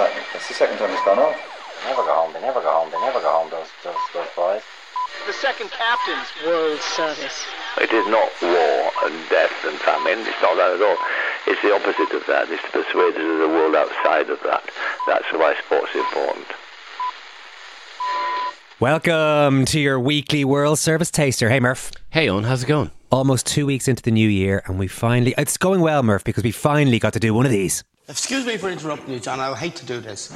Whose phone is that? That's the second time it's gone off. They never go home. They never go home. They never go home. Those those those boys. The second captain's World Service. It is not war and death and famine. It's not that at all. It's the opposite of that. It's to persuade us of the world outside of that. That's why sport's important. Welcome to your weekly World Service Taster. Hey, Murph. Hey, Owen, how's it going? Almost two weeks into the new year, and we finally. It's going well, Murph, because we finally got to do one of these. Excuse me for interrupting you, John. I'll hate to do this.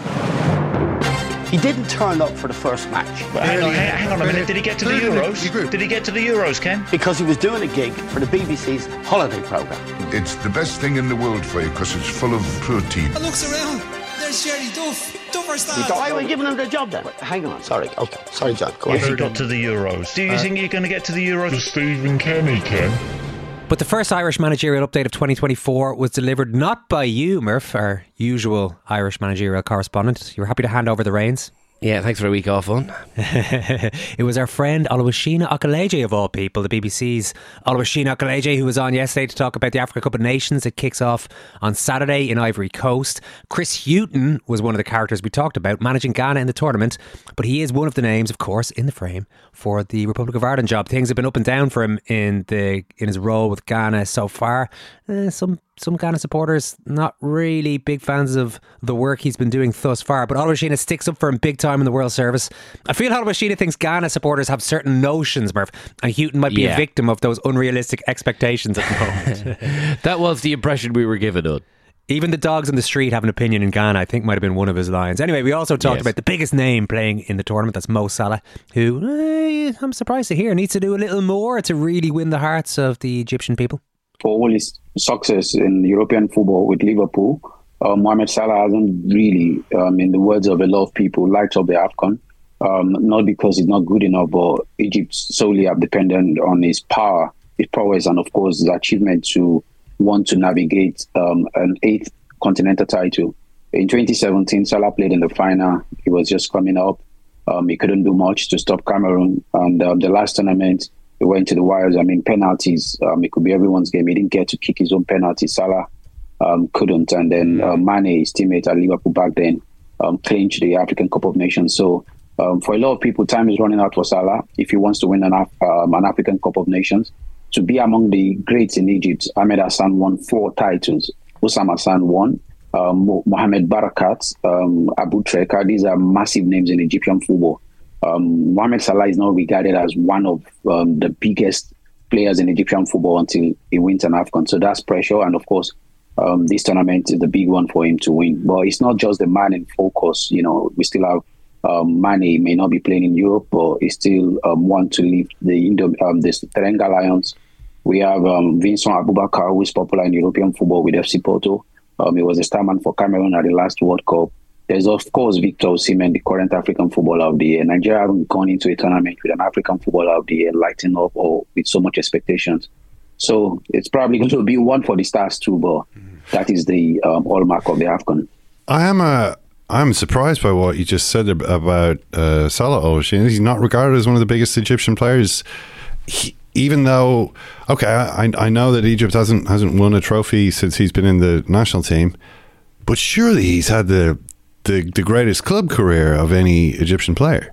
He didn't turn up for the first match Hang on, hang, hang on a minute. Did he get to the Euros? Did he get to the Euros, Ken? because he was doing a gig for the BBC's holiday programme. It's the best thing in the world for you because it's full of protein. looks around. There's Jerry Duff. Duffer You go, why are we giving him the job then? Hang on, sorry. Okay, sorry, John. Go If he got to the Euros. Do you uh, think you're going to get to the Euros? Stephen Kenny, Ken. But the first Irish managerial update of 2024 was delivered not by you, Murph, our usual Irish managerial correspondent. You were happy to hand over the reins. Yeah, thanks for a week off, Owen. it was our friend Oluwashina Okeleje of all people, the BBC's Oluwashina Okeleje, who was on yesterday to talk about the Africa Cup of Nations. It kicks off on Saturday in Ivory Coast. Chris Hughton was one of the characters we talked about, managing Ghana in the tournament, but he is one of the names, of course, in the frame for the Republic of Ireland job. Things have been up and down for him in the in his role with Ghana so far. Uh, some some Ghana supporters not really big fans of the work he's been doing thus far, but Oluwashina sticks up for him big time in the World Service. I feel Oluwashina thinks Ghana supporters have certain notions, Murph, and Hughton might be Yeah. a victim of those unrealistic expectations at the moment. That was the impression we were given, Owen. Even the dogs in the street have an opinion in Ghana, I think might have been one of his lines. Anyway, we also talked Yes. about the biggest name playing in the tournament, that's Mo Salah, who eh, I'm surprised to hear needs to do a little more to really win the hearts of the Egyptian people. For all his success in European football with Liverpool, uh, Mohamed Salah hasn't really, um, in the words of a lot of people, lights up the AFCON. Um, not because he's not good enough, but Egypt solely are dependent on his power, his prowess, and of course his achievement to want to navigate um, an eighth continental title. In 2017, Salah played in the final. He was just coming up. Um, he couldn't do much to stop Cameroon. And um, the last tournament, went to the wires. I mean, penalties. Um, it could be everyone's game. He didn't get to kick his own penalty. Salah um, couldn't. And then uh, Mane, his teammate at Liverpool back then, um, clinched the African Cup of Nations. So um, for a lot of people, time is running out for Salah if he wants to win an, Af- um, an African Cup of Nations. To be among the greats in Egypt, Ahmed Hassan won four titles. Osama Hassan won. Um, Mohamed Barakat, um, Aboutrika, these are massive names in Egyptian football. Um, Mohamed Salah is now regarded as one of um, the biggest players in Egyptian football until he wins an AFCON. So that's pressure. And of course, um, this tournament is the big one for him to win. But it's not just the man in focus. You know, we still have um, Mane may not be playing in Europe, but he still um, want to leave the Indo, um, the Teranga Lions. We have um, Vincent Aboubakar, who is popular in European football with FC Porto. Um, he was a starman for Cameroon at the last World Cup. There's of course Victor Osimhen, the current African footballer of the year. Nigeria haven't gone into a tournament with an African footballer of the year lighting up or with so much expectations. So it's probably going to be one for the stars too, but that is the um, hallmark of the AFCON. I am a. I'm surprised by what you just said about uh, Salah Ocean. He's not regarded as one of the biggest Egyptian players, he, even though. Okay, I, I know that Egypt hasn't hasn't won a trophy since he's been in the national team, but surely he's had the the, the greatest club career of any Egyptian player.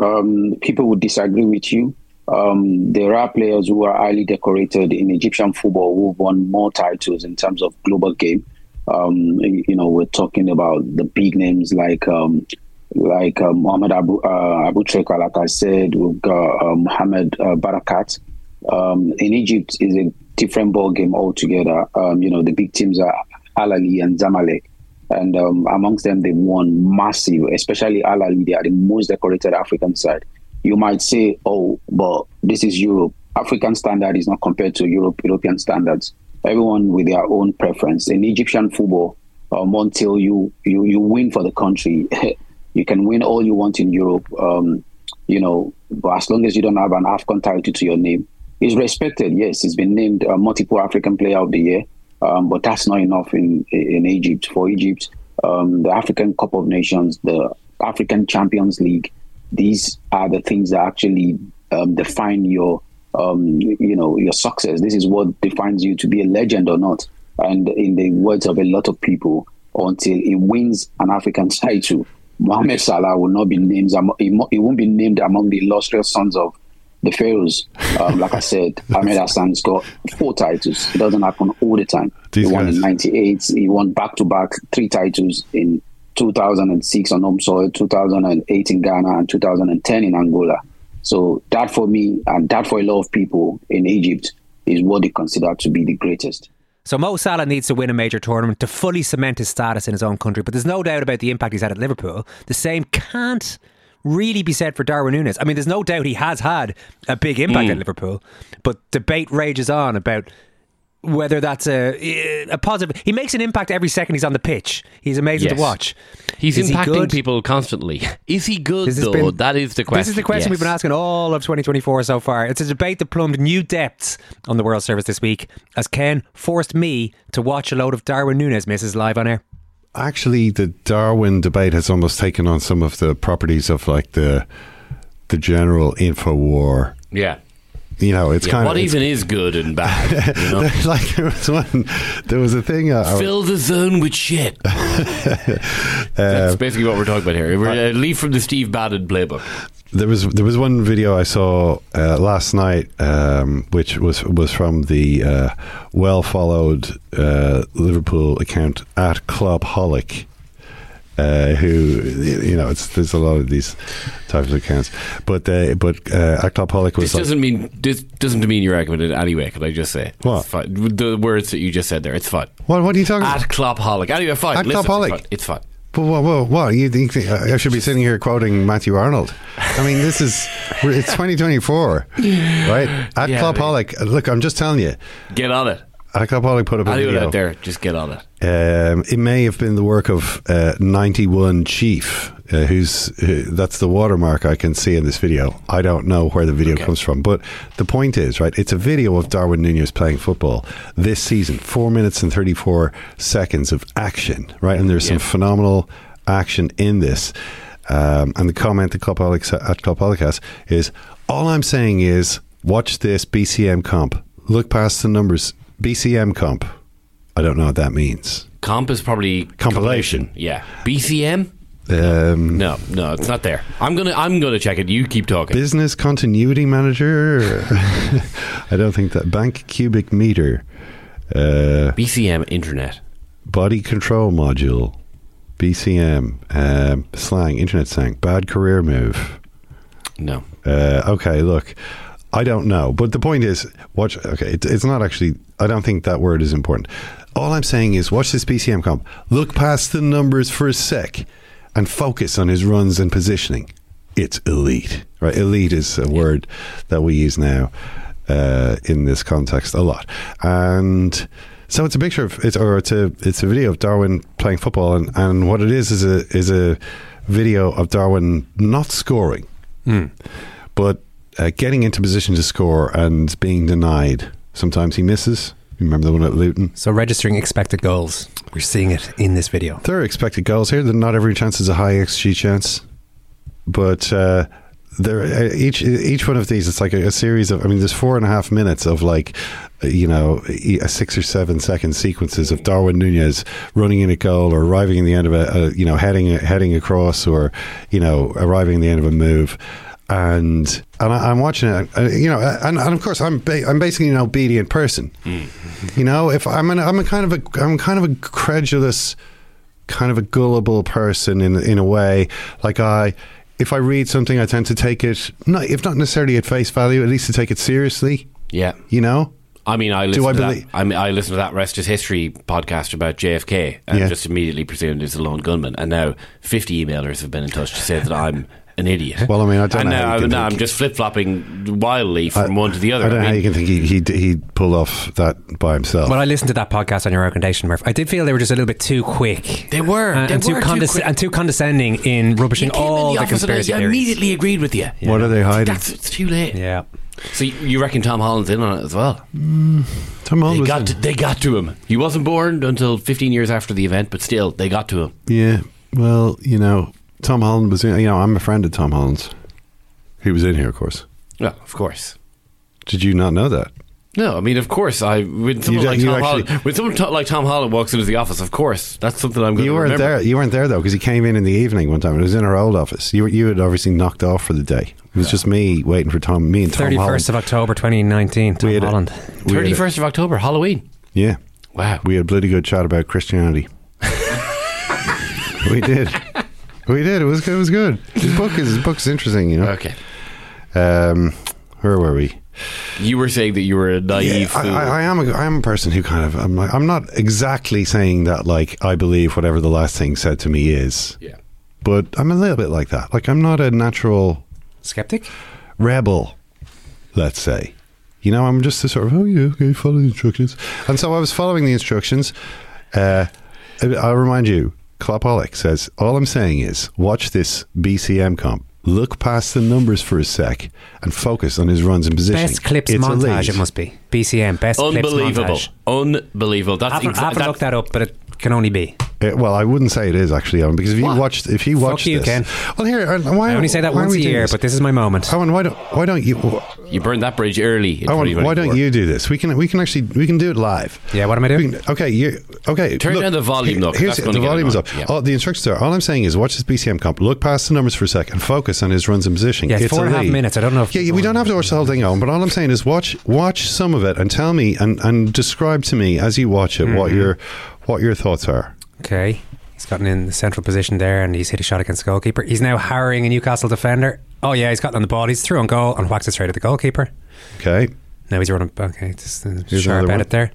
um, people would disagree with you. Um, there are players who are highly decorated in Egyptian football who've won more titles in terms of global game. Um, you know, we're talking about the big names like um, like uh, Mohamed Abu uh, Abu like I said, we've got uh, Mohamed uh, Barakat. Um, in Egypt is a different ball game altogether. Um, you know, the big teams are Al Ahly and Zamalek. And um, amongst them, they won massive, especially Al Ahly. They are the most decorated African side. You might say, oh, but this is Europe. African standard is not compared to Europe, European standards. Everyone with their own preference. In Egyptian football, um, until you, you, you win for the country, you can win all you want in Europe, um, you know, but as long as you don't have an AFCON title to your name, he's respected. Yes, he's been named a multiple African Player of the Year, um, but that's not enough in in Egypt. For Egypt, um, the African Cup of Nations, the African Champions League, these are the things that actually um, define your um, you know your success. This is what defines you to be a legend or not. And in the words of a lot of people, until he wins an African title, Mohamed Salah will not be named. He won't be named among the illustrious sons of the Pharaohs. Um, like I said, Ahmed Hassan's got four titles. It doesn't happen all the time. These he won guys. in '98. He won back to back three titles in 2006 on home soil, 2008 in Ghana, and 2010 in Angola. So that for me, and that for a lot of people in Egypt, is what they consider to be the greatest. So Mo Salah needs to win a major tournament to fully cement his status in his own country. But there's no doubt about the impact he's had at Liverpool. The same can't really be said for Darwin Nunez. I mean, there's no doubt he has had a big impact mm. at Liverpool, but debate rages on about whether that's a a positive. He makes an impact every second he's on the pitch. He's amazing yes. to watch. He's is impacting he people constantly. Is he good though? Been, that is the question. This is the question yes. we've been asking all of 2024 so far. It's a debate that plumbed new depths on the World Service this week as Ken forced me to watch a load of Darwin Nunez misses live on air. Actually, the Darwin debate has almost taken on some of the properties of like the the general info war. Yeah you know, it's yeah, kind what of what even is good and bad. You know? like there was one, there was a thing. Uh, Fill the zone with shit. That's basically what we're talking about here. We're, uh, leaf from the Steve Bannon playbook. There was there was one video I saw uh, last night, um, which was was from the uh, well followed uh, Liverpool account at Clubholic uh, who you know it's there's a lot of these types of accounts, but uh, but uh, Actopolic was. This doesn't like, mean this doesn't demean your argument in any way. Could I just say what the words that you just said there? It's fine. What what are you talking At about? Clopholic. Anyway, fine. Actopolic. Listen, it's fine. But whoa, whoa, what? You think uh, I should be sitting here quoting Matthew Arnold? I mean, this is it's 2024, right? At yeah, Clubholic. Uh, look, I'm just telling you. Get on it. I could probably put up a I'll video. out there. Just get on it. Um, it may have been the work of uh, 91 Chief, uh, who's who, that's the watermark I can see in this video. I don't know where the video okay. comes from, but the point is, right? It's a video of Darwin Núñez playing football this season. Four minutes and 34 seconds of action, right? And there's yeah. some phenomenal action in this. Um, and the comment that Club at Club has is all I'm saying is watch this BCM comp. Look past the numbers BCM comp. I don't know what that means. Comp is probably compilation. compilation. Yeah. BCM? Um, no, no, it's not there. I'm gonna, I'm gonna check it. You keep talking. Business continuity manager. I don't think that bank cubic meter. Uh, BCM internet. Body control module. BCM um, slang internet slang. Bad career move. No. Uh, okay, look. I don't know, but the point is, watch. Okay, it, it's not actually. I don't think that word is important. All I'm saying is, watch this BCM comp. Look past the numbers for a sec, and focus on his runs and positioning. It's elite, right? Elite is a word that we use now uh, in this context a lot, and so it's a picture of it's or it's a it's a video of Darwin playing football, and, and what it is is a is a video of Darwin not scoring, mm. but uh, getting into position to score and being denied. Sometimes he misses. Remember the one at Luton? So registering expected goals. We're seeing it in this video. There are expected goals here. Not every chance is a high XG chance. But uh, there uh, each each one of these it's like a, a series of I mean there's four and a half minutes of like you know a six or seven second sequences of Darwin Nunez running in a goal or arriving in the end of a, a you know heading heading across or you know arriving in the end of a move and and I, I'm watching it uh, you know and, and of course I'm ba- I'm basically an obedient person you know if I'm an, I'm a kind of a I'm kind of a credulous kind of a gullible person in in a way. Like I, if I read something, I tend to take it not if not necessarily at face value, at least to take it seriously. Yeah. You know. I mean, I listened I to believe- that. I mean, I listened to that Rest is History podcast about JFK, and Yeah. just immediately presumed he's a lone gunman. And now fifty emailers have been in touch to say that I'm an idiot. Well, I mean, I don't and know how now, you can now think- I'm just flip flopping wildly from one to the other. I don't know how you can think he he he pulled off that by himself. Well, I listened to that podcast on your recommendation, Murph. I did feel they were just a little bit too quick. They were. Uh, They and, too were too condes- quick. and too condescending in rubbishing came in all the the, office and I- conspiracy I immediately agreed with you. What are they hiding? That's it's too late. Yeah. So you, you reckon Tom Holland's in on it as well? Tom Holland They was got in. to, they got to him. He wasn't born until 15 years after the event, but still, they got to him. Yeah. Well, you know, Tom Holland was in. You know, I'm a friend of Tom Holland's. He was in here, of course. Well, of course. Did you not know that? No, I mean, of course. I when someone like Tom actually- Holland, when someone t- like Tom Holland walks into the office, of course, that's something I'm going to remember. You weren't remember. there. You weren't there though, because he came in in the evening one time. It was in our old office. You were- you had obviously knocked off for the day. It was just me waiting for Tom. Me and Tom Thirty Holland. first of October, twenty nineteen. Tom had Holland. we had a- 31st of October, Halloween. Yeah. Wow. We had a bloody good chat about Christianity. we did. We did. It was good. It was good. His book is his book's interesting. You know. Okay. Um, where were we? You were saying that you were a naive I. I, I am. A, I am a person who kind of. I'm. Like, I'm not exactly saying that. Like I believe whatever the last thing said to me is. Yeah. But I'm a little bit like that. Like I'm not a natural Skeptic? rebel. Let's say. You know, I'm just a sort of oh yeah, okay, follow the instructions. And so I was following the instructions. Uh, I- I'll remind you, Klopolic says all I'm saying is watch this BCM comp. Look past the numbers for a sec and focus on his runs and positioning. Best clips It's montage, it must be. BCM, best clips Unbelievable. montage. Unbelievable. That's I haven't, exa- I haven't that- looked that up, but it can only be. Uh, well, I wouldn't say it is actually, Owen, because if you What? watched, if you Fuck watched you, this, Ken. well, here, uh, why I only say that why once a year, this? but this is my moment. Owen, why don't why don't you You burned that bridge early. In Owen, why don't you do this? We can we can actually we can do it live. Yeah, what am I doing? can- okay, you okay. Turn down the volume, though, 'cause Here's that's the gonna volume is up. Yeah. All, the instructions are. All I'm saying is watch this BCM comp. Look past the numbers for a second. focus on his runs and positioning. Yeah, it's four and a half minutes. I don't know if- Yeah, yeah, we don't have to watch the whole thing, Owen. But all I'm saying is watch watch some of it and tell me and and describe to me as you watch it what Mm-hmm. What your thoughts are. Okay. He's gotten in the central position there and he's hit a shot against the goalkeeper. He's now harrying a Newcastle defender. Oh, yeah, he's gotten on the ball. He's through on goal and whacks it straight at the goalkeeper. Okay. Now he's running. Okay, just a Here's sharp edit there.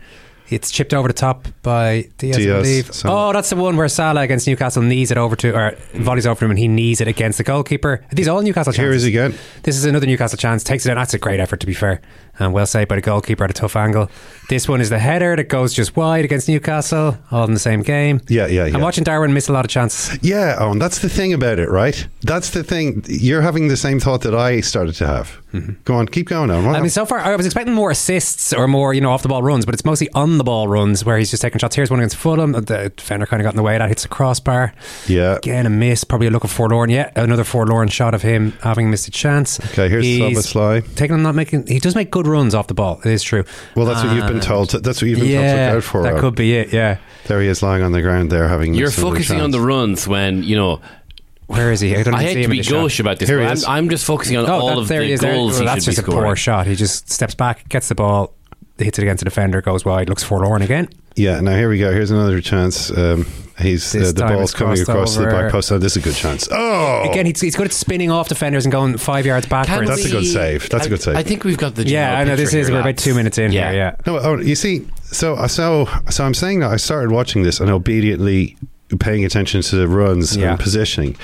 It's chipped over the top by Diaz, I believe. Salah. Oh, that's the one where Salah against Newcastle knees it over to, or volleys over him and he knees it against the goalkeeper. Are these all Newcastle chances? Here is again. This is another Newcastle chance. Takes it down. That's a great effort, to be fair. And well saved by the goalkeeper at a tough angle. This one is the header that goes just wide against Newcastle, all in the same game. Yeah, yeah, yeah. I'm watching Darwin miss a lot of chances. Yeah, Owen, that's the thing about it, right? That's the thing. You're having the same thought that I started to have. Go on, keep going, Owen. What- Mm-hmm. I mean, so far I was expecting more assists or more, you know, off the ball runs, but it's mostly on the ball runs where he's just taking shots. Here's one against Fulham. The defender kind of got in the way. That hits the crossbar. yeah. Again, a miss. Probably a look of forlorn. Yeah, another forlorn shot of him having missed a chance. Okay, here's He's Sly. Taking him not making. He does make good runs off the ball. It is true. Well, that's what you've been told. To, that's what you've been told to look out for. that Owen. could be it. Yeah. There he is lying on the ground there having You're missed another focusing on the runs when, you know, Where is he? I don't I even see hate to be the shot. about this, Here he is. I'm, I'm just focusing on Oh, all that- of there the he is. There. goals Well, he that's should be just a poor shot. He just steps back, gets the ball, hits it against the defender, goes wide, looks forlorn again. Yeah, now here we go. Here's another chance. Um, he's uh, the ball's coming crossed across the back post. Oh, this is a good chance. Oh, Again, he's, he's good at spinning off defenders and going five yards backwards. That's a good save. That's a I- good save. I think we've got the yeah, general I know this is. We're about two minutes in Yeah. here. Yeah. No, oh, you see, so so so I'm saying that I started watching this and obediently paying attention to the runs Yeah. and positioning,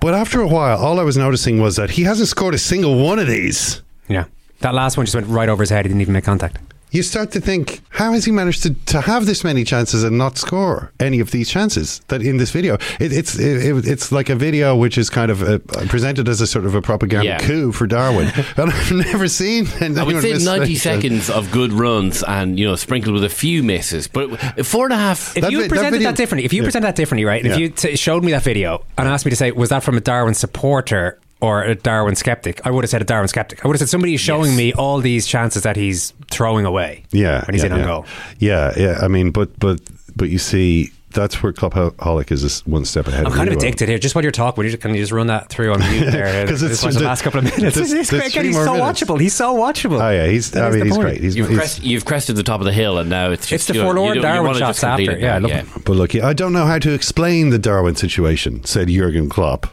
but after a while, all I was noticing was that he hasn't scored a single one of these. Yeah. That last one just went right over his head. He didn't even make contact. You start to think, how has he managed to, to have this many chances and not score any of these chances that in this video? It, it's it, it- it's like a video which is kind of uh presented as a sort of a propaganda Yeah. coup for Darwin, and I've never seen. I would say miss 90 like that. seconds of good runs and, you know, sprinkled with a few misses. But four and a half. If That you vi- presented that, video- differently, if you Yeah. presented that differently, right? and If you t- showed me that video and asked me to say, was that from a Darwin supporter or a Darwin skeptic. I would have said a Darwin skeptic. I would have said somebody is showing Yes. me all these chances that he's throwing away. Yeah, when he's yeah, in on yeah. goal. Yeah, yeah. I mean, but but but you see, that's where Clubholic is just one step ahead. Of me. I'm of kind of you are. addicted here. Just while you're talking, will you, can you just run that through on mute there? 'Cause it's- Just the the- last couple of minutes. there's- He's, there's great. three he's so minutes. watchable. He's so watchable. Oh yeah, he's. That I mean, he's point. great. He's, You've, he's- crest, you've crested the top of the hill, and now it's just it's the you, forlorn you, don't- you Darwin wanna shot just complete after. it Yeah, now, look- But look, I don't know how to explain the Darwin situation," said Jurgen Klopp.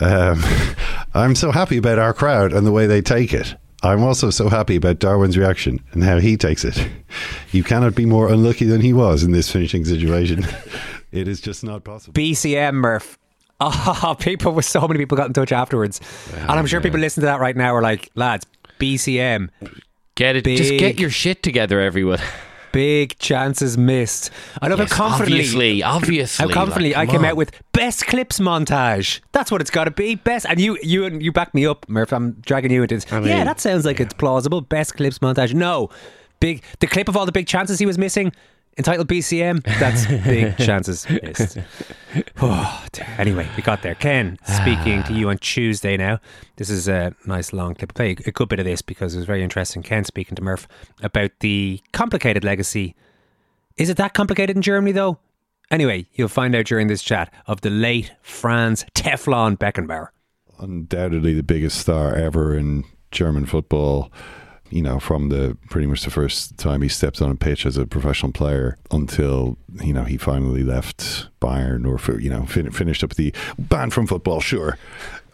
Um, I'm so happy about our crowd and the way they take it. I'm also so happy about Darwin's reaction and how he takes it. You cannot be more unlucky than he was in this finishing situation. it is just not possible. BCM Murph. Oh, people with so many people got in touch afterwards, and I'm sure people listening to that right now are like, lads, BCM, Get it. Just get your shit together, everyone. Big chances missed. I love Yes, how confidently, obviously, obviously, how confidently like, I came on. out with best clips montage. That's what it's got to be. Best, and you, you, and you back me up, Murph. I'm dragging you into this. I yeah, that sounds like it's plausible. Best clips montage. No, big. The clip of all the big chances he was missing, entitled BCM. That's big chances missed. Oh, dear. anyway, we got there. Ken, speaking to you on Tuesday now. This is a nice long clip. Play a good bit of this because it was very interesting. Ken speaking to Murph about the complicated legacy. Is it that complicated in Germany though? Anyway, you'll find out during this chat of the late Franz Teflon Beckenbauer. undoubtedly the biggest star ever in German football. You know, from the pretty much the first time he stepped on a pitch as a professional player until you know he finally left Bayern or for, you know fin- finished up the ban from football. Sure,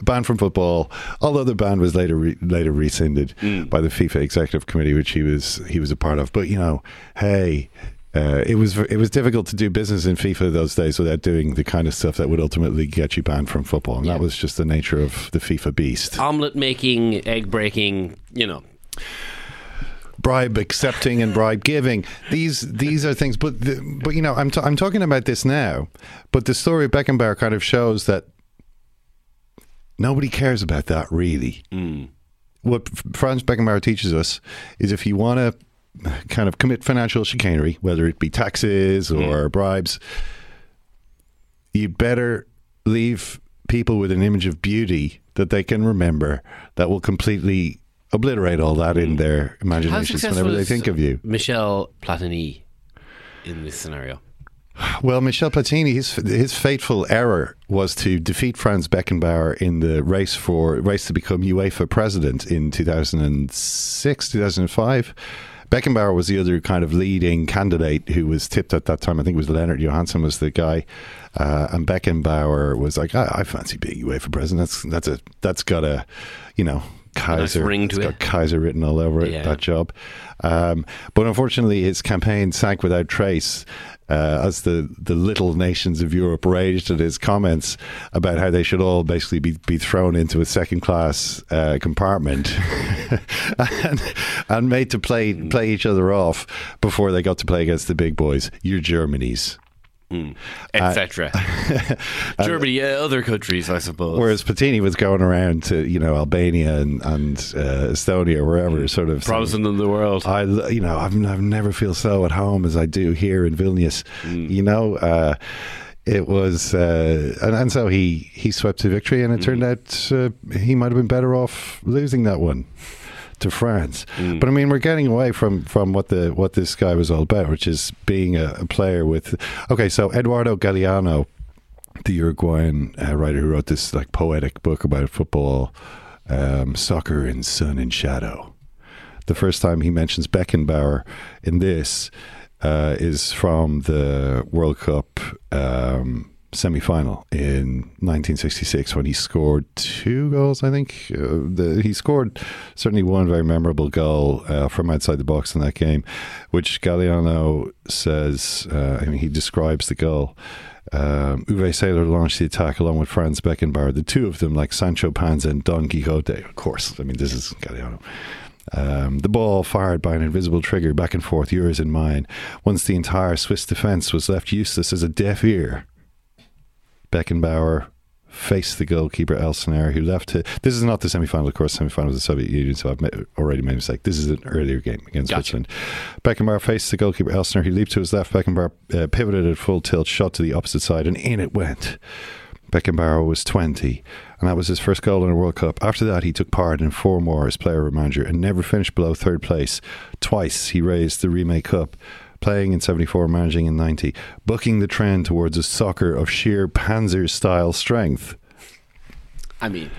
ban from football. Although the ban was later re- later rescinded by the FIFA executive committee, which he was he was a part of. But you know, hey. Uh, it was it was difficult to do business in FIFA those days without doing the kind of stuff that would ultimately get you banned from football, and that was just the nature of the FIFA beast. Omelette making, egg breaking, you know. Bribe accepting and bribe giving. These these are things, but the, but you know, I'm t- I'm talking about this now. But the story of Beckenbauer kind of shows that nobody cares about that really. Mm. What Franz Beckenbauer teaches us is if you want to kind of commit financial chicanery, whether it be taxes mm. or bribes, you better leave people with an image of beauty that they can remember that will completely obliterate all that in their imaginations whenever they think of you. Michel Platini in this scenario? Well, Michel Platini, his his fateful error was to defeat Franz Beckenbauer in the race for race to become UEFA president in 2006, 2005. Beckenbauer was the other kind of leading candidate who was tipped at that time. I think it was Lennart Johansson was the guy, uh, and Beckenbauer was like, I, I fancy being UEFA president. That's that's a that's got a, you know, Kaiser ring to it's it. got Kaiser written all over it. Yeah. That job, um, but unfortunately, his campaign sank without trace. Uh, as the, the little nations of Europe raged at his comments about how they should all basically be, be thrown into a second class uh, compartment and, and made to play play each other off before they got to play against the big boys. You're Germany's. Etc. Germany, uh, other countries, I suppose. Whereas Platini was going around to you know Albania and and uh, Estonia, wherever, sort of Protestant in the world. I you know, I've, I've never feel so at home as I do here in Vilnius. You know, uh, it was, uh, and, and so he he swept to victory, and it turned out uh, he might have been better off losing that one to France. But I mean, we're getting away from from what the what this guy was all about, which is being a, a player with. Okay, so Eduardo Galeano the Uruguayan uh, writer who wrote this like poetic book about football, um, soccer in sun and shadow. The first time he mentions Beckenbauer in this uh, is from the World Cup um, semi final in 1966 when he scored two goals, I think. Uh, the, he scored certainly one very memorable goal uh, from outside the box in that game, which Galeano says, uh, I mean, he describes the goal. Um, Uwe Seeler launched the attack along with Franz Beckenbauer, the two of them like Sancho Panza and Don Quixote. Of course, I mean, this is Galeano. Um, the ball fired by an invisible trigger back and forth, yours and mine. Once the entire Swiss defence was left useless as a deaf ear, Beckenbauer faced the goalkeeper Elsener, who left it. This is not the semi final, of course. Semi final of the Soviet Union, so I've ma- already made a mistake. This is an earlier game against Gotcha. Switzerland. Beckenbauer faced the goalkeeper Elsener, who leaped to his left. Beckenbauer uh, pivoted at full tilt, shot to the opposite side, and in it went. Beckenbauer was 20, and that was his first goal in a World Cup. After that, he took part in four more as player or manager and never finished below third place. Twice he raised the Remake Cup, playing in 74, managing in 90, bucking the trend towards a soccer of sheer panzer style strength. I mean,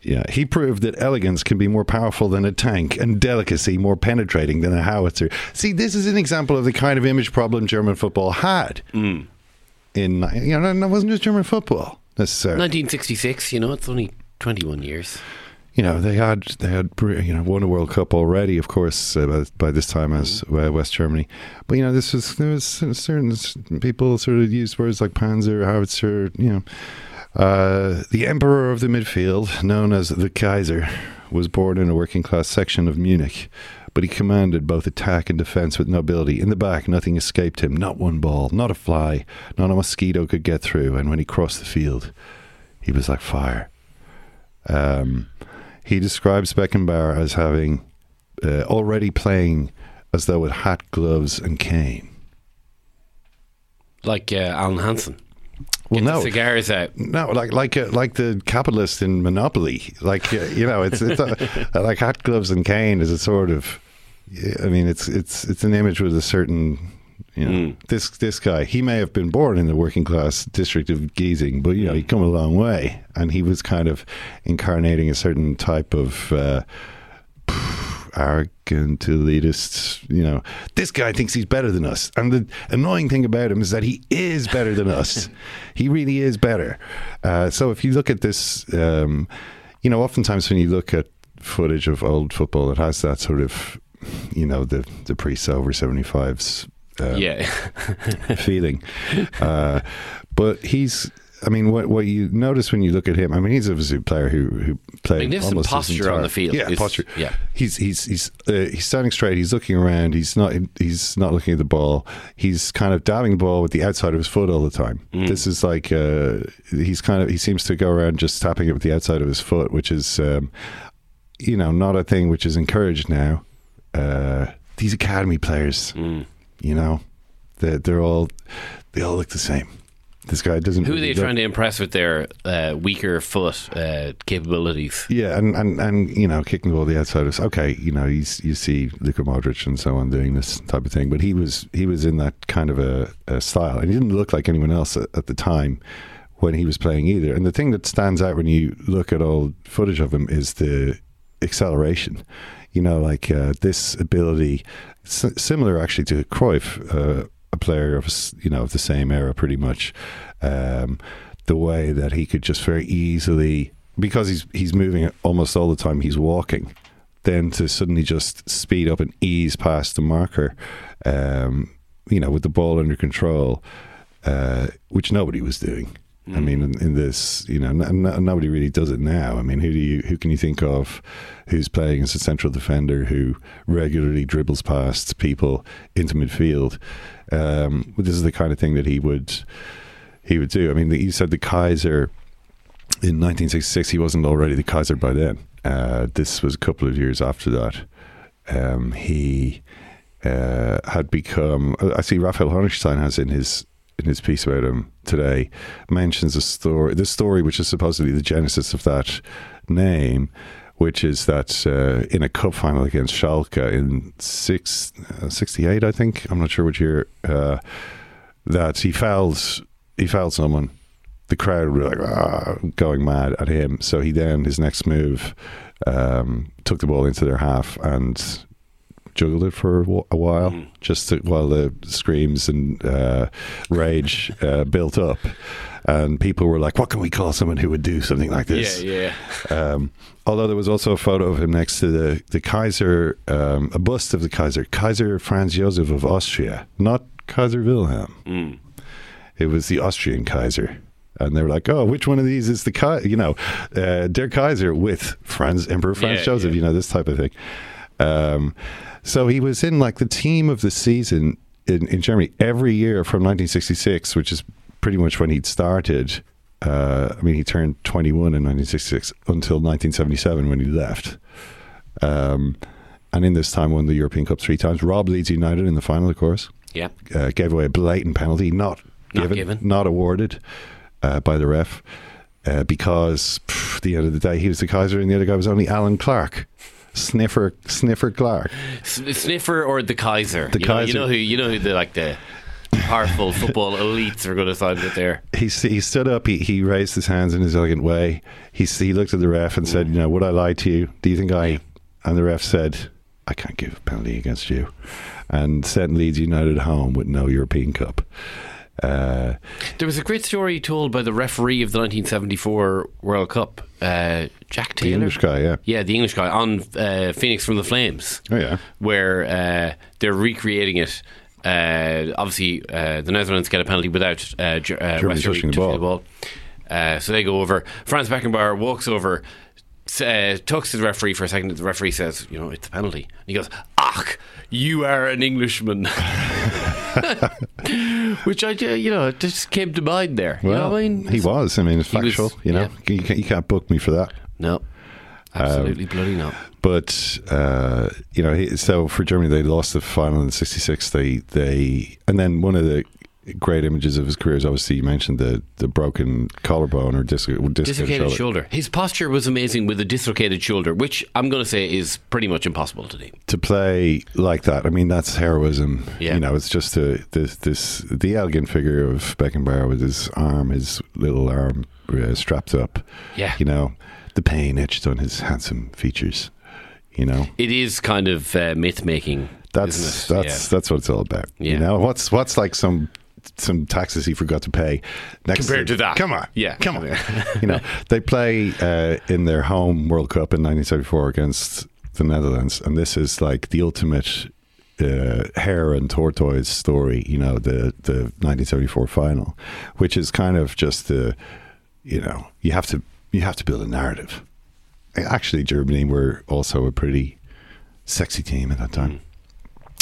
Yeah, he proved that elegance can be more powerful than a tank and delicacy more penetrating than a howitzer. See, this is an example of the kind of image problem German football had. Mm. In you know, it wasn't just German football necessarily. 1966. You know, it's only 21 years. You know they had they had you know won a World Cup already, of course, uh, by- this time as uh, West Germany. But you know this was there was certain people sort of used words like Panzer, Howitzer. You know, uh, the Emperor of the midfield, known as the Kaiser, was born in a working class section of Munich. But he commanded both attack and defence with nobility. In the back, nothing escaped him. Not one ball, not a fly, not a mosquito could get through. And when he crossed the field, he was like fire. Um, he describes Beckenbauer as having uh, already playing as though with hat, gloves, and cane. Like uh, Alan Hansen. Well, Get no, cigars out. no, like like uh, like the capitalist in Monopoly. Like uh, you know, it's it's uh, like hat, gloves, and cane is a sort of. I mean, it's it's it's an image with a certain. You know, this this guy, he may have been born in the working class district of Giesing, but you know, he'd come a long way, and he was kind of incarnating a certain type of uh, arrogant elitist. You know, this guy thinks he's better than us, and the annoying thing about him is that he is better than us. he really is better. Uh, so if you look at this, um, you know, oftentimes when you look at footage of old football, it has that sort of, you know, the the pre over seventy fives. Uh, Yeah. feeling. Uh, but he's, I mean, what what you notice when you look at him, I mean, he's obviously a player who who played Magnificent almost posture on the field Yeah, is- posture. yeah. he's he's he's uh, he's standing straight. He's looking around. He's not he's not looking at the ball. He's kind of dabbing the ball with the outside of his foot all the time. Mm. This is like uh, he's kind of he seems to go around just tapping it with the outside of his foot, which is um, you know not a thing which is encouraged now. Uh, these academy players, Mm. You know, they're, they're all they all look the same. This guy doesn't. Who are they look- trying to impress with their uh, weaker foot uh, capabilities? Yeah, and, and, and you know, kicking the ball the outside is okay. You know, you, you see Luka Modric and so on doing this type of thing, but he was he was in that kind of a, a style, and he didn't look like anyone else at, at the time when he was playing either. And the thing that stands out when you look at old footage of him is the acceleration. You know, like uh, this ability, s- similar actually to Cruyff, uh, a player of you know of the same era, pretty much. Um, the way that he could just very easily, because he's he's moving almost all the time, he's walking. Then to suddenly just speed up and ease past the marker, um, you know, with the ball under control, uh, which nobody was doing. I mean, in, in this, you know, n- n- nobody really does it now. I mean, who do you, who can you think of, who's playing as a central defender who regularly dribbles past people into midfield? Um, this is the kind of thing that he would, he would do. I mean, the, you said the Kaiser in 1966. He wasn't already the Kaiser by then. Uh, this was a couple of years after that. Um, he uh, had become. I see Raphael Honigstein has in his in his piece about him today mentions a story. The story, which is supposedly the genesis of that name, which is that uh, in a cup final against Schalke in six, uh, 68, I think. I'm not sure which year. Uh, that he fouled he fouled someone. The crowd were like ah, going mad at him. So he then his next move um, took the ball into their half and juggled it for a wh- a while, just to, while the screams and uh, rage uh, built up. And people were like, "What can we call someone who would do something like this?" Yeah, yeah. Um, although there was also a photo of him next to the the Kaiser, um, a bust of the Kaiser, Kaiser Franz Josef of Austria, not Kaiser Wilhelm. Mm. It was the Austrian Kaiser. And they were like, "Oh, which one of these is the Kaiser? You know, uh, Der Kaiser with Franz Emperor Franz Yeah, Joseph. yeah. You know, this type of thing." Um, so he was in like the team of the season in, in Germany every year from 1966, which is pretty much when he'd started. Uh, I mean, he turned 21 in 1966 until 1977 when he left. Um, and in this time, won the European Cup three times. Rob Leeds United in the final, of course. Yeah. Uh, gave away a blatant penalty, not, Not given, given. not awarded uh, by the ref. uh, because pff, at the end of the day he was the Kaiser and the other guy was only Allan Clarke. Sniffer, Sniffer Clarke, Sniffer or the Kaiser. The you know, Kaiser. you know who you know who the like the powerful football elites are going to side with there. he he stood up. He he raised his hands in his elegant way. He he looked at the ref and said, "You know, would I lie to you? Do you think I?" And the ref said, "I can't give a penalty against you." And sent Leeds United home with no European Cup. Uh, There was a great story told by the referee of the 1974 World Cup, uh, Jack the English guy, yeah. Yeah, the English guy on uh, Phoenix from the Flames. Oh yeah. where uh, they're recreating it. Uh, obviously, uh, the Netherlands get a penalty without uh, Ger- uh, Germany West Germany touching the ball. Uh, so they go over. Franz Beckenbauer walks over, uh, talks to the referee for a second. The referee says, "You know, it's a penalty." And he goes, "Ach, you are an Englishman," which I, you know, it just came to mind there. you know what I mean? he was. I mean, it's He was- factual. you know, you, can't, you can't book me for that. No, absolutely bloody no. But uh, you know, he, so for Germany, they lost the final in '66. They they and then one of the great images of his career is obviously you mentioned the the broken collarbone or dis- dislocated, Dislocated shoulder. shoulder. His posture was amazing with a dislocated shoulder, which I'm going to say is pretty much impossible to do. to play like that. I mean, that's heroism. Yeah. You know, it's just a, this this the elegant figure of Beckenbauer with his arm, his little arm uh, strapped up. Yeah. You know, the pain etched on his handsome features. You know, It is kind of uh, myth making. that's that's that's what it's all about. Yeah. You know, what's what's like some some taxes he forgot to pay next Compared to that. Come on, Yeah. come on. you know, they play uh, in their home World Cup in 1974 against the Netherlands, and this is like the ultimate uh, hare and tortoise story. You know, the the 1974 final, which is kind of just the, you know, you have to you have to build a narrative. Actually, Germany were also a pretty sexy team at that time.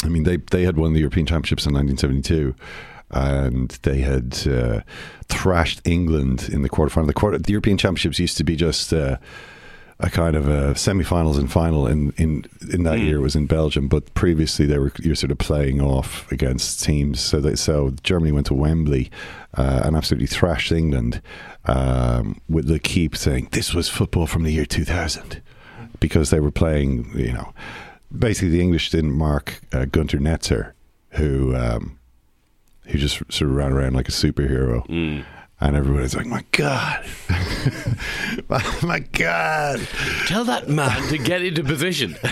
I mean, they they had won the European Championships in 1972, and they had uh, thrashed England in the quarterfinal. The quarter, the European Championships used to be just uh, a kind of a semi-finals and final. In in in that year it was in Belgium, but previously they were you're sort of playing off against teams. So they, so Germany went to Wembley uh, and absolutely thrashed England um, with the keep saying this was football from the year 2000 because they were playing, you know, basically the English didn't mark uh, Gunter Netzer, who um, who just sort of ran around like a superhero, and everybody's like, "My God, my, my God!" Tell that man to get into position.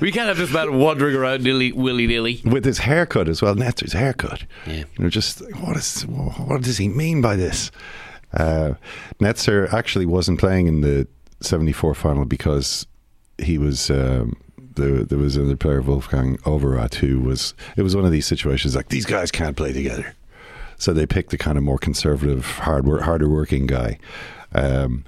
we can't have this man wandering around nilly, willy nilly. With his haircut as well, Netzer's haircut. Yeah. You know, just what is what does he mean by this? Uh, Netzer actually wasn't playing in the '74 final because he was. Um, the, there was another player, Wolfgang Overath, who was. It was one of these situations like these guys can't play together, so they picked the kind of more conservative, hard work, harder working guy. Um,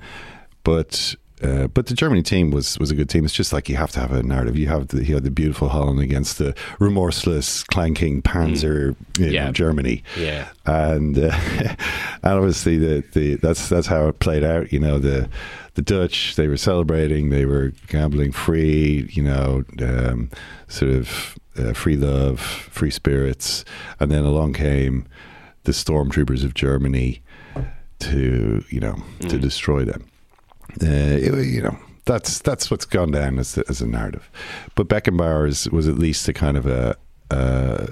but uh, but the Germany team was was a good team. It's just like you have to have a narrative. You have the, you had the beautiful Holland against the remorseless, clanking Panzer, you know, Yeah. Germany Yeah. and uh, and obviously the, the that's that's how it played out. You know the the Dutch they were celebrating, they were gambling free. You know, um, sort of uh, free love, free spirits, and then along came the stormtroopers of Germany to you know to destroy them. Uh, you know. That's that's what's gone down as, as a narrative, but Beckenbauer is, was at least a kind of a, uh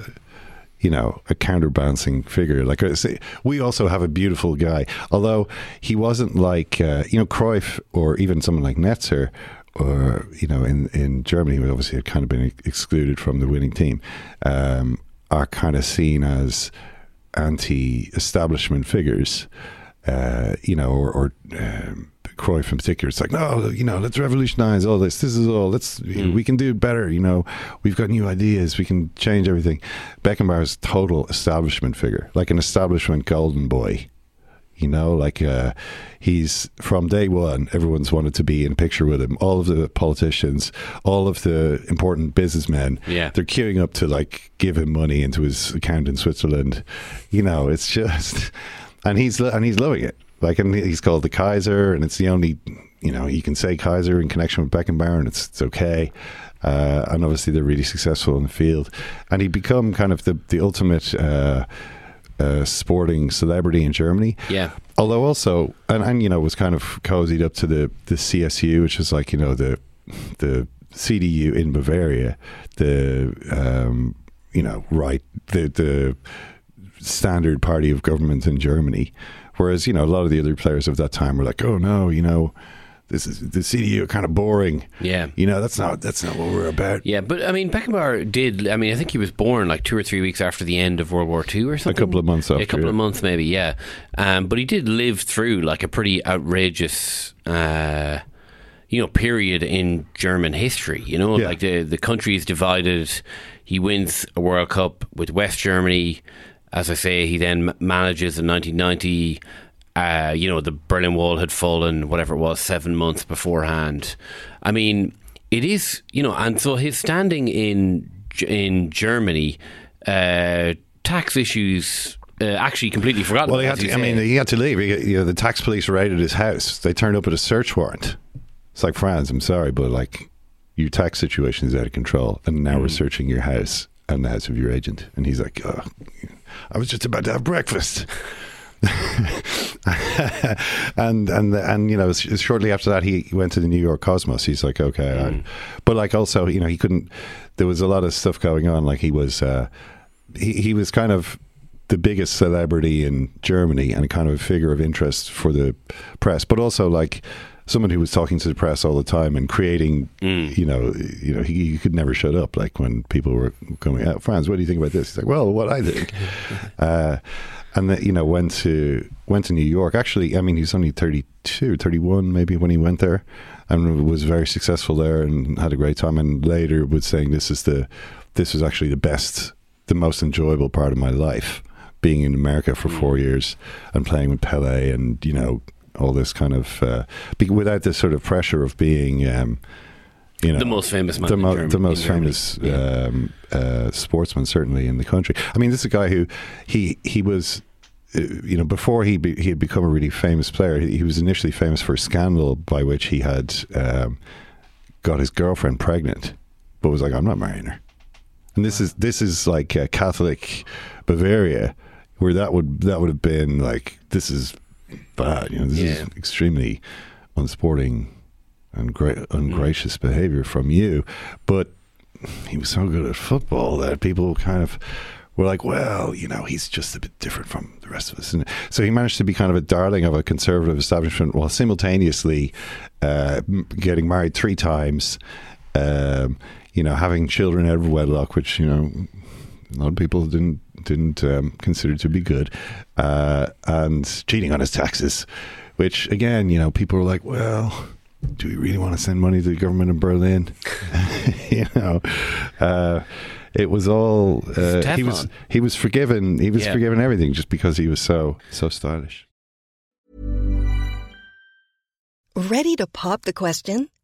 you know, a counterbalancing figure. Like I we also have a beautiful guy, although he wasn't like uh, you know Cruyff or even someone like Netzer. Or you know, in in Germany, who obviously had kind of been excluded from the winning team, um, are kind of seen as anti-establishment figures. Uh, you know, or, or um, Cruyff in particular. It's like, no, you know, let's revolutionize all this. This is all. Let's we can do better. You know, we've got new ideas. We can change everything. Beckenbauer's total establishment figure, like an establishment golden boy. You know, like uh, he's from day one. Everyone's wanted to be in a picture with him. All of the politicians, all of the important businessmen, Yeah. they're queuing up to like give him money into his account in Switzerland. You know, it's just, and he's and he's loving it. Like, and he's called the Kaiser, and it's the only, you know, you can say Kaiser in connection with Beckenbauer, and it's it's okay. Uh, and obviously, they're really successful in the field, and he become kind of the the ultimate. Uh, uh, sporting celebrity in Germany. Yeah. Although also, and, and you know, was kind of cozied up to the the CSU, which is like you know the the CDU in Bavaria, the um, you know right the the standard party of government in Germany. Whereas you know a lot of the other players of that time were like, oh no, you know. This is the CDU are kind of boring. Yeah, you know that's not that's not what we're about. Yeah, but I mean Beckenbauer did. I mean, I think he was born like two or three weeks after the end of World War II or something. A couple of months after. A couple yeah. of months, maybe. Yeah, um, but he did live through like a pretty outrageous. Uh, you know, period in German history. You know, Yeah. like the the country is divided. He wins a World Cup with West Germany. As I say, he then manages in 1990. Uh, you know, the Berlin Wall had fallen, whatever it was, seven months beforehand. I mean, it is, you know, and so his standing in in Germany, uh, tax issues. Uh, actually, completely forgotten. Well, he had to, I mean, he had to leave. He, you know, the tax police raided his house. They turned up with a search warrant. It's like, Franz, I'm sorry, but like, your tax situation is out of control, and now we're searching your house and the house of your agent. And he's like, oh, I was just about to have breakfast. and and and you know, shortly after that, he went to the New York Cosmos. He's like, okay, I- but like also, you know, he couldn't. There was a lot of stuff going on. Like he was, uh, he he was kind of the biggest celebrity in Germany and kind of a figure of interest for the press, but also like someone who was talking to the press all the time and creating, you know, you know, he, he could never shut up. Like when people were coming out, Franz, what do you think about this? He's like, well, what I think. uh, and then, you know, went to went to New York. Actually, I mean, he's only 32, 31 maybe when he went there, and was very successful there and had a great time. And later was saying this is the this was actually the best, the most enjoyable part of my life, being in America for four years and playing with Pele and you know all this kind of uh, be, without this sort of pressure of being. Um, you know, The most famous the, mo- Germany- the most famous um, uh, sportsman, certainly in the country. I mean, this is a guy who he he was, uh, you know, before he be, he had become a really famous player. He, he was initially famous for a scandal by which he had um, got his girlfriend pregnant, but was like, "I'm not marrying her." And this is this is like uh, Catholic Bavaria, where that would that would have been like this is bad. You know, this is extremely unsporting and gra- ungracious behavior from you. But he was so good at football that people kind of were like, well, you know, he's just a bit different from the rest of us. And so he managed to be kind of a darling of a conservative establishment while simultaneously uh, getting married three times, um, you know, having children out of wedlock, which, you know, a lot of people didn't didn't um, consider to be good, uh, and cheating on his taxes, which again, you know, people were like, well, do we really want to send money to the government in Berlin? you know, uh, it was all uh, he was he was forgiven. He was Yeah. forgiven everything just because he was so so stylish. Ready to pop the question?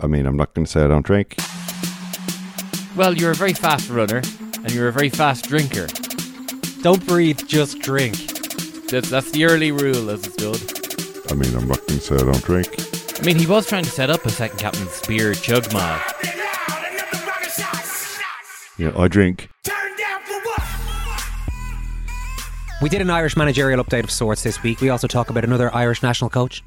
I mean, I'm not going to say I don't drink. Well, you're a very fast runner and you're a very fast drinker. Don't breathe, just drink. That's, that's the early rule, as it's stood. I mean, I'm not going to say I don't drink. I mean, he was trying to set up a second captain's beer chug mile. You know, I drink. We did an Irish managerial update of sorts this week. We also talk about another Irish national coach.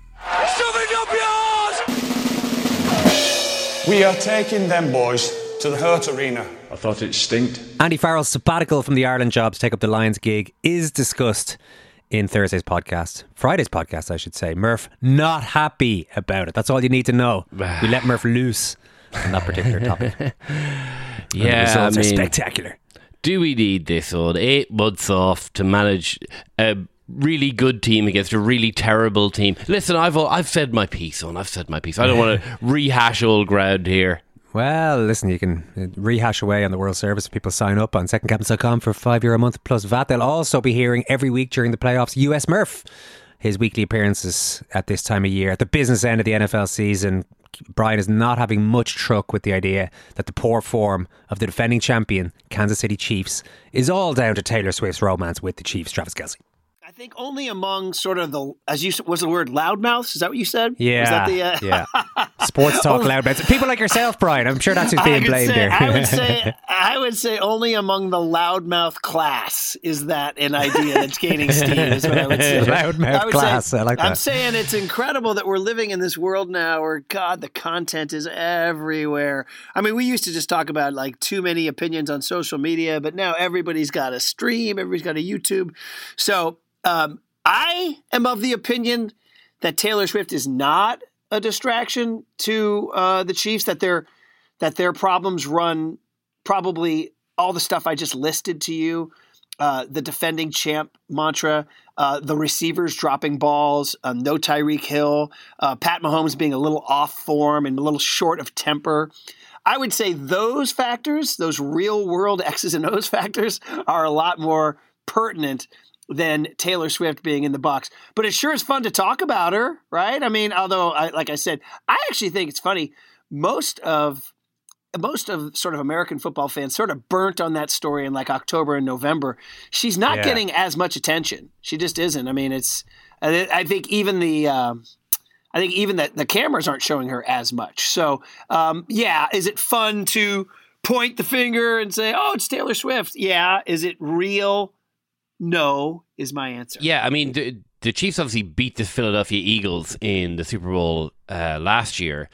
We are taking them boys to the Hurt Arena I thought it stinked. Andy Farrell's sabbatical from the Ireland job to take up the Lions gig is discussed in Thursday's podcast, Friday's podcast, I should say. Murph not happy about it. That's all you need to know. we let Murph loose on that particular topic. And the Yeah, results I are spectacular. Do we need this on eight months off to manage a really good team against a really terrible team? Listen, I've I've said my piece on. I've said my piece. I don't want to rehash old ground here. Well, listen, you can uh, rehash away on the World Service if people sign up on secondcaptains.com for five euro a month plus VAT. They'll also be hearing every week during the playoffs US Murph, his weekly appearances at this time of year. At the business end of the NFL season, Brian is not having much truck with the idea that the poor form of the defending champion, Kansas City Chiefs, is all down to Taylor Swift's romance with the Chiefs, Travis Kelce. I think only among sort of the as you was the word loudmouths. Is that what you said? Yeah, Was that the, uh, yeah. Sports talk Only- loud. People like yourself, Brian. I'm sure that's who's being blamed say- here. I would say I would say only among the loudmouth class is that an idea that's gaining steam. Is what I would say. Loudmouth I would class, I like that. I'm saying it's incredible that we're living in this world now where God, the content is everywhere. I mean, we used to just talk about like too many opinions on social media, but now everybody's got a stream, everybody's got a YouTube. So um, I am of the opinion that Taylor Swift is not a distraction to uh, the Chiefs. That their that their problems run probably all the stuff I just listed to you. Uh, the defending champ mantra, uh, the receivers dropping balls, um, no Tyreek Hill, uh, Pat Mahomes being a little off form and a little short of temper. I would say those factors, those real world X's and O's factors, are a lot more pertinent than Taylor Swift being in the box. But it sure is fun to talk about her, right? I mean, although, I, like I said, I actually think it's funny. Most of most of sort of American football fans sort of burnt on that story in like October and November. She's not Yeah. getting as much attention. She just isn't. I mean, it's. I, I think even the. Um, I think even that the cameras aren't showing her as much. So, um, yeah, is it fun to point the finger and say, "Oh, it's Taylor Swift"? Yeah. Is it real? No, is my answer. Yeah, I mean, the, the Chiefs obviously beat the Philadelphia Eagles in the Super Bowl uh, last year.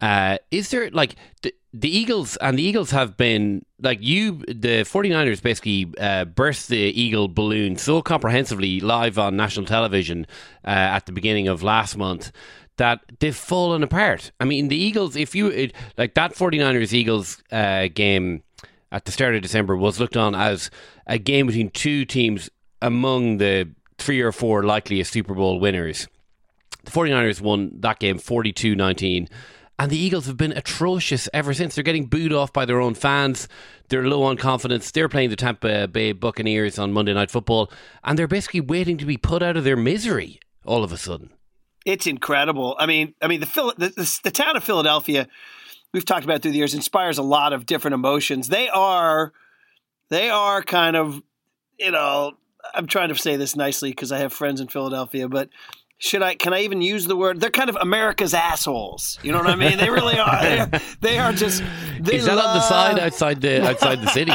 Uh, is there like the, the Eagles and the Eagles have been like you the 49ers basically uh, burst the eagle balloon so comprehensively live on national television uh, at the beginning of last month that they've fallen apart. I mean the Eagles if you it, like that 49ers Eagles uh, game at the start of December was looked on as a game between two teams among the three or four likeliest Super Bowl winners. The 49ers won that game 42 19. And the Eagles have been atrocious ever since. They're getting booed off by their own fans. They're low on confidence. They're playing the Tampa Bay Buccaneers on Monday Night Football. And they're basically waiting to be put out of their misery all of a sudden. It's incredible. I mean, I mean the, the, the the town of Philadelphia, we've talked about through the years, inspires a lot of different emotions. They are, they are kind of, you know, I'm trying to say this nicely because I have friends in Philadelphia, but should I? Can I even use the word? They're kind of America's assholes. You know what I mean? They really are. They are, they are just. They Is that on the love- side outside the outside the city?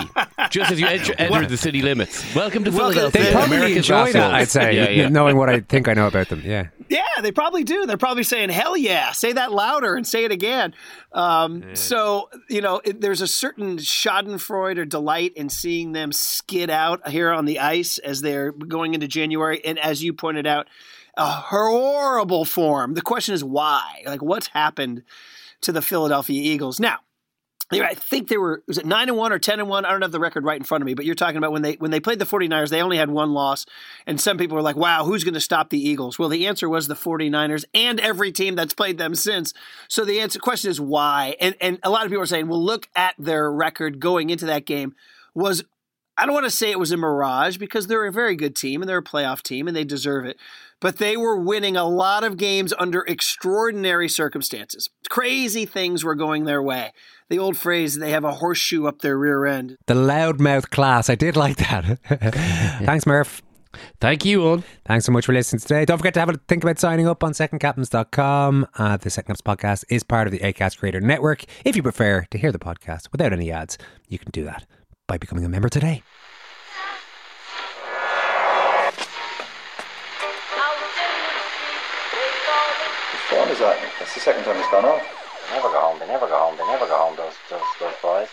Just as you enter, enter the city limits. Welcome to Welcome- Philadelphia. They probably America's enjoy that. I'd say, Yeah, yeah. knowing what I think I know about them. Yeah. Yeah, they probably do. They're probably saying, "Hell yeah!" Say that louder and say it again. Um, So you know, it, there's a certain Schadenfreude or delight in seeing them skid out here on the ice as they're going into January, and as you pointed out, a horrible form. The question is why? Like, what's happened to the Philadelphia Eagles now? I think they were was it 9 and 1 or 10 and 1? I don't have the record right in front of me, but you're talking about when they when they played the 49ers, they only had one loss and some people were like, "Wow, who's going to stop the Eagles?" Well, the answer was the 49ers and every team that's played them since. So the answer question is why? And and a lot of people are saying, "Well, look at their record going into that game was I don't want to say it was a mirage because they're a very good team and they're a playoff team and they deserve it. But they were winning a lot of games under extraordinary circumstances. Crazy things were going their way. The old phrase, they have a horseshoe up their rear end. The loudmouth class. I did like that. Thanks, Murph. Thank you, Owen. Thanks so much for listening today. Don't forget to have a think about signing up on secondcaptains.com. Uh, the Second Caps podcast is part of the ACAST Creator Network. If you prefer to hear the podcast without any ads, you can do that by becoming a member today. That? That's the second time it's gone off. They never go home. They never go home. They never go home. Those those those boys.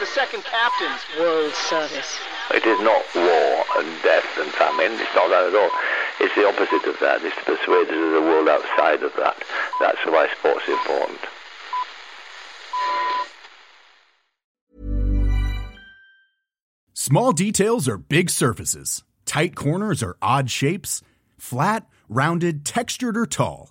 the second captain's World Service. It is not war and death and famine. It's not that at all. It's the opposite of that. It's to persuade us of the world outside of that. That's why sports is important. Small details are big surfaces. Tight corners are odd shapes. Flat, rounded, textured, or tall.